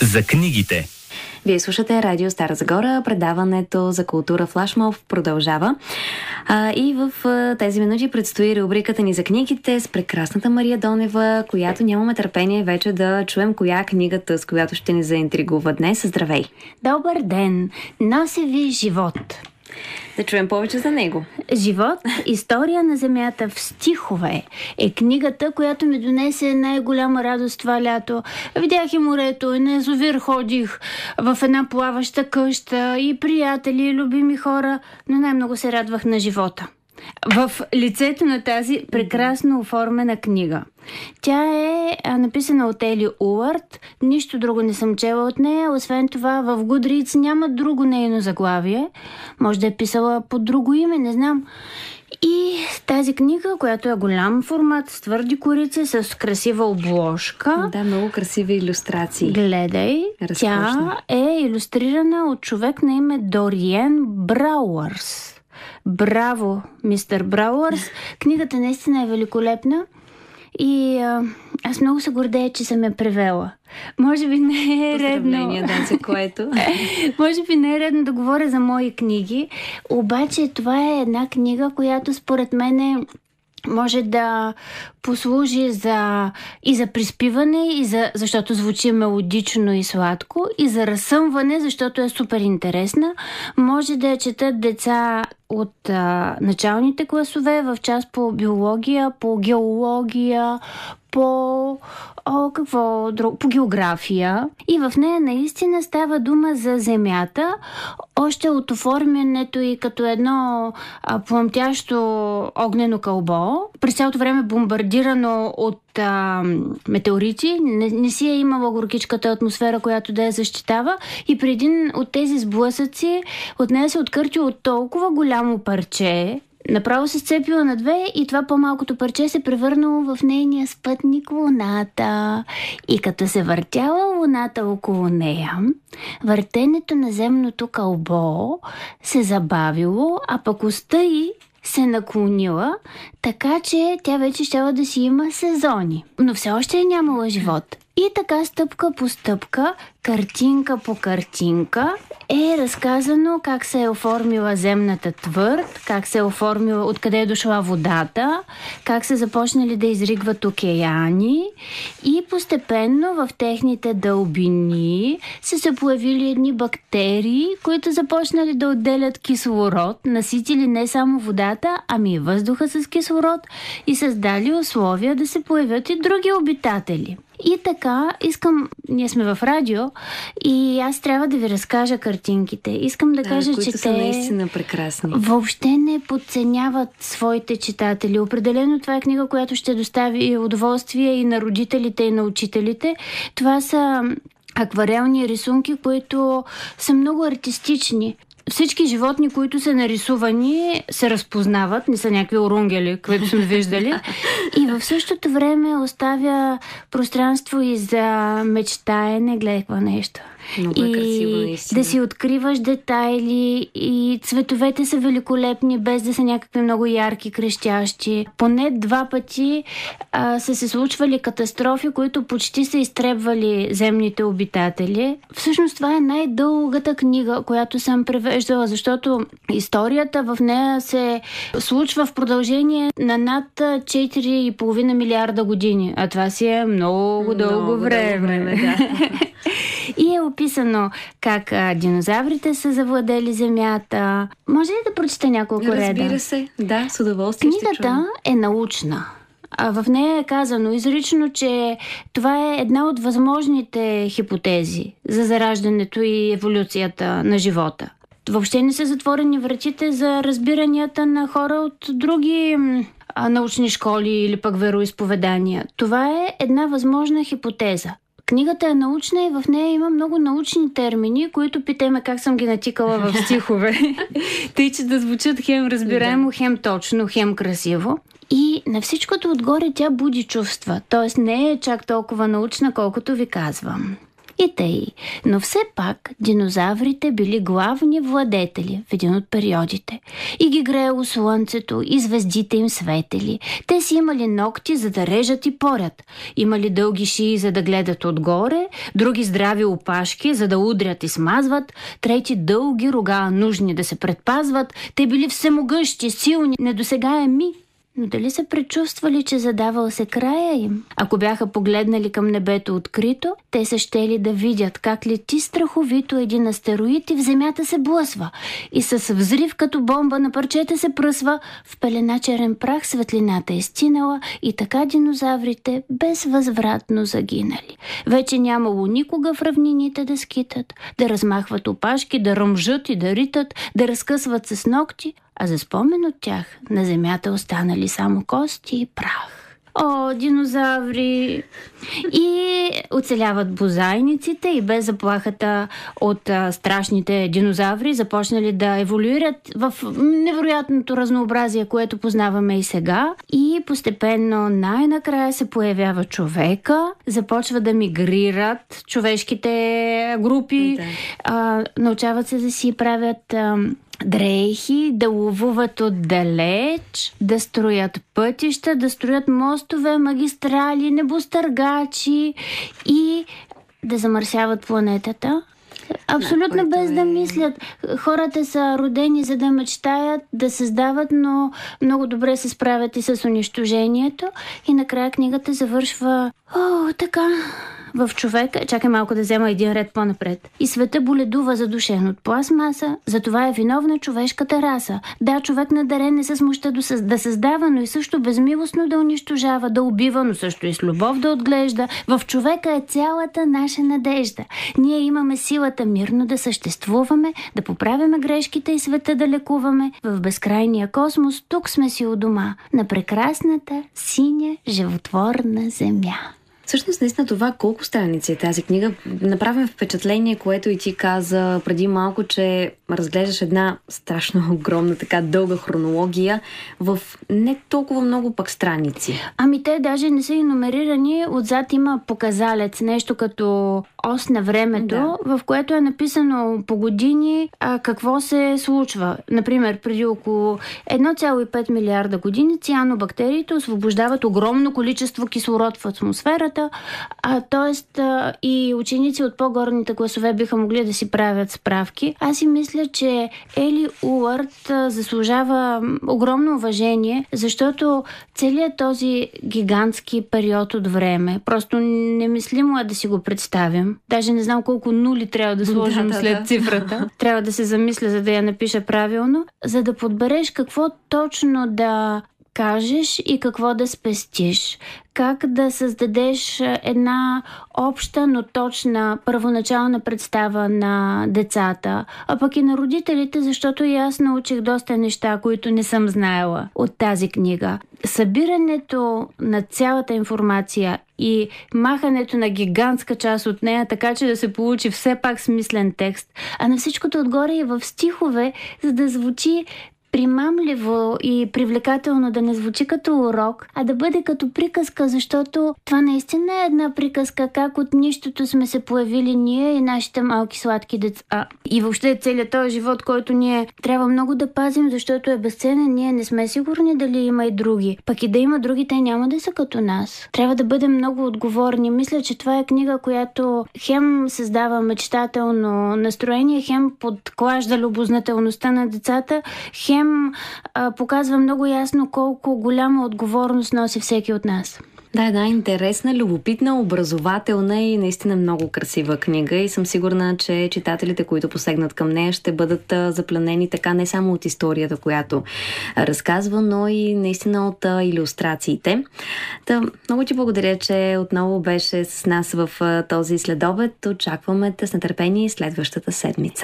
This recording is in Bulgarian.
За книгите. Вие слушате Радио Стара Загора. Предаването за култура Флашмов продължава. А, и в а, тези минути предстои рубриката ни за книгите с прекрасната Мария Донева, която нямаме търпение вече да чуем коя е книгата, с която ще ни заинтригува днес. Здравей! Добър ден! Носи ви живот! Да чуем повече за него. Живот, история на Земята в стихове е книгата, която ми донесе най-голяма радост това лято. Видях и морето, и на езовир ходих в една плаваща къща, и приятели, и любими хора, но най-много се радвах на живота в лицето на тази прекрасно оформена книга. Тя е написана от Ели Уарт. Нищо друго не съм чела от нея. Освен това, в Гудриц няма друго нейно заглавие. Може да е писала под друго име, не знам. И тази книга, която е голям формат, с твърди корици, с красива обложка. Да, много красиви иллюстрации. Гледай, Разкошна. тя е иллюстрирана от човек на име Дориен Брауърс. Браво, мистер Брауърс. Книгата наистина е великолепна. И а, аз много се гордея, че съм я превела. Може би не е редно. Да, за което. Може би не е редно да говоря за мои книги, обаче това е една книга, която според мен е може да послужи за, и за приспиване, и за, защото звучи мелодично и сладко, и за разсъмване, защото е супер интересна. Може да я четат деца от а, началните класове в част по биология, по геология, по о, какво друго, по география. И в нея наистина става дума за Земята, още от оформянето и като едно а, пламтящо огнено кълбо, през цялото време бомбардирано от а, метеорити, не, не си е имала горкичката атмосфера, която да я защитава. И при един от тези сблъсъци от нея се откърти от толкова голямо парче, Направо се сцепила на две и това по-малкото парче се превърнало в нейния спътник Луната. И като се въртяла Луната около нея, въртенето на земното кълбо се забавило, а пък уста й се наклонила, така че тя вече щела да си има сезони. Но все още е нямала живот. И така стъпка по стъпка, картинка по картинка е разказано как се е оформила земната твърд, как се е оформила, откъде е дошла водата, как се започнали да изригват океани и постепенно в техните дълбини са се появили едни бактерии, които започнали да отделят кислород, наситили не само водата, ами и въздуха с кислород и създали условия да се появят и други обитатели. И така, искам, ние сме в радио и аз трябва да ви разкажа картинките. Искам да, да кажа, че са те наистина прекрасни. въобще не подценяват своите читатели. Определено това е книга, която ще достави удоволствие и на родителите, и на учителите. Това са акварелни рисунки, които са много артистични всички животни, които са нарисувани, се разпознават, не са някакви орунгели, които сме виждали. И в същото време оставя пространство и за мечтаене, какво нещо. Много е красиво, наистина. да си откриваш детайли и цветовете са великолепни, без да са някакви много ярки, крещящи. Поне два пъти а, са се случвали катастрофи, които почти са изтребвали земните обитатели. Всъщност това е най-дългата книга, която съм превеждала, защото историята в нея се случва в продължение на над 4,5 милиарда години. А това си е много, много дълго време. Време да. и е описано как а, динозаврите са завладели земята. Може ли да прочета няколко Разбира реда? Разбира се, да, с удоволствие Книгата е научна. А в нея е казано изрично, че това е една от възможните хипотези за зараждането и еволюцията на живота. Въобще не са затворени вратите за разбиранията на хора от други научни школи или пък вероисповедания. Това е една възможна хипотеза. Книгата е научна и в нея има много научни термини, които питаме как съм ги натикала в стихове. Тъй, че да звучат хем разбираемо, хем точно, хем красиво. И на всичкото отгоре тя буди чувства, т.е. не е чак толкова научна, колкото ви казвам. И тъй. Но все пак динозаврите били главни владетели в един от периодите. И ги греело слънцето, и звездите им светели. Те си имали ногти, за да режат и порят. Имали дълги шии, за да гледат отгоре, други здрави опашки, за да удрят и смазват, трети дълги рога, нужни да се предпазват. Те били всемогъщи, силни, недосегаеми но дали са предчувствали, че задавал се края им? Ако бяха погледнали към небето открито, те са щели да видят как лети страховито един астероид и в земята се блъсва. И с взрив като бомба на парчета се пръсва, в пелена черен прах светлината е стинала и така динозаврите безвъзвратно загинали. Вече нямало никога в равнините да скитат, да размахват опашки, да ръмжат и да ритат, да разкъсват с ногти – а за спомен от тях на земята останали само кости и прах. О, динозаври! И оцеляват бозайниците и без заплахата от а, страшните динозаври започнали да еволюират в невероятното разнообразие, което познаваме и сега. И постепенно най-накрая се появява човека, започва да мигрират човешките групи, да. а, научават се да си правят... А, дрехи, да ловуват отдалеч, да строят пътища, да строят мостове, магистрали, небостъргачи и да замърсяват планетата. Абсолютно да, без е... да мислят. Хората са родени за да мечтаят, да създават, но много добре се справят и с унищожението. И накрая книгата завършва О, така в човека, чакай малко да взема един ред по-напред, и света боледува задушен от пластмаса, за това е виновна човешката раса. Да, човек надарен не се смуща да създава, но и също безмилостно да унищожава, да убива, но също и с любов да отглежда. В човека е цялата наша надежда. Ние имаме силата мирно да съществуваме, да поправяме грешките и света да лекуваме. В безкрайния космос тук сме си у дома, на прекрасната, синя, животворна земя. Всъщност, наистина това колко страници е тази книга, направим впечатление, което и ти каза преди малко, че разглеждаш една страшно огромна, така дълга хронология в не толкова много пък страници. Ами те даже не са и номерирани. Отзад има показалец, нещо като ос на времето, да. в което е написано по години а, какво се случва. Например, преди около 1,5 милиарда години цианобактериите освобождават огромно количество кислород в атмосферата, а, т.е. и ученици от по-горните класове биха могли да си правят справки. Аз си мисля, че Ели Уърт заслужава огромно уважение, защото целият този гигантски период от време, просто немислимо е да си го представим, Даже не знам колко нули трябва да сложим да, да, след да. цифрата. трябва да се замисля, за да я напиша правилно, за да подбереш какво точно да кажеш и какво да спестиш. Как да създадеш една обща, но точна първоначална представа на децата, а пък и на родителите, защото и аз научих доста неща, които не съм знаела от тази книга. Събирането на цялата информация и махането на гигантска част от нея, така че да се получи все пак смислен текст, а на всичкото отгоре и в стихове, за да звучи примамливо и привлекателно да не звучи като урок, а да бъде като приказка, защото това наистина е една приказка, как от нищото сме се появили ние и нашите малки сладки деца. И въобще целият този живот, който ние трябва много да пазим, защото е безценен, ние не сме сигурни дали има и други. Пък и да има други, те няма да са като нас. Трябва да бъдем много отговорни. Мисля, че това е книга, която хем създава мечтателно настроение, хем подклажда любознателността на децата, хем съвсем а, показва много ясно колко голяма отговорност носи всеки от нас. Да, една интересна, любопитна, образователна и наистина много красива книга и съм сигурна, че читателите, които посегнат към нея, ще бъдат запленени така не само от историята, която разказва, но и наистина от иллюстрациите. Та, много ти благодаря, че отново беше с нас в този следобед. Очакваме те с нетърпение следващата седмица.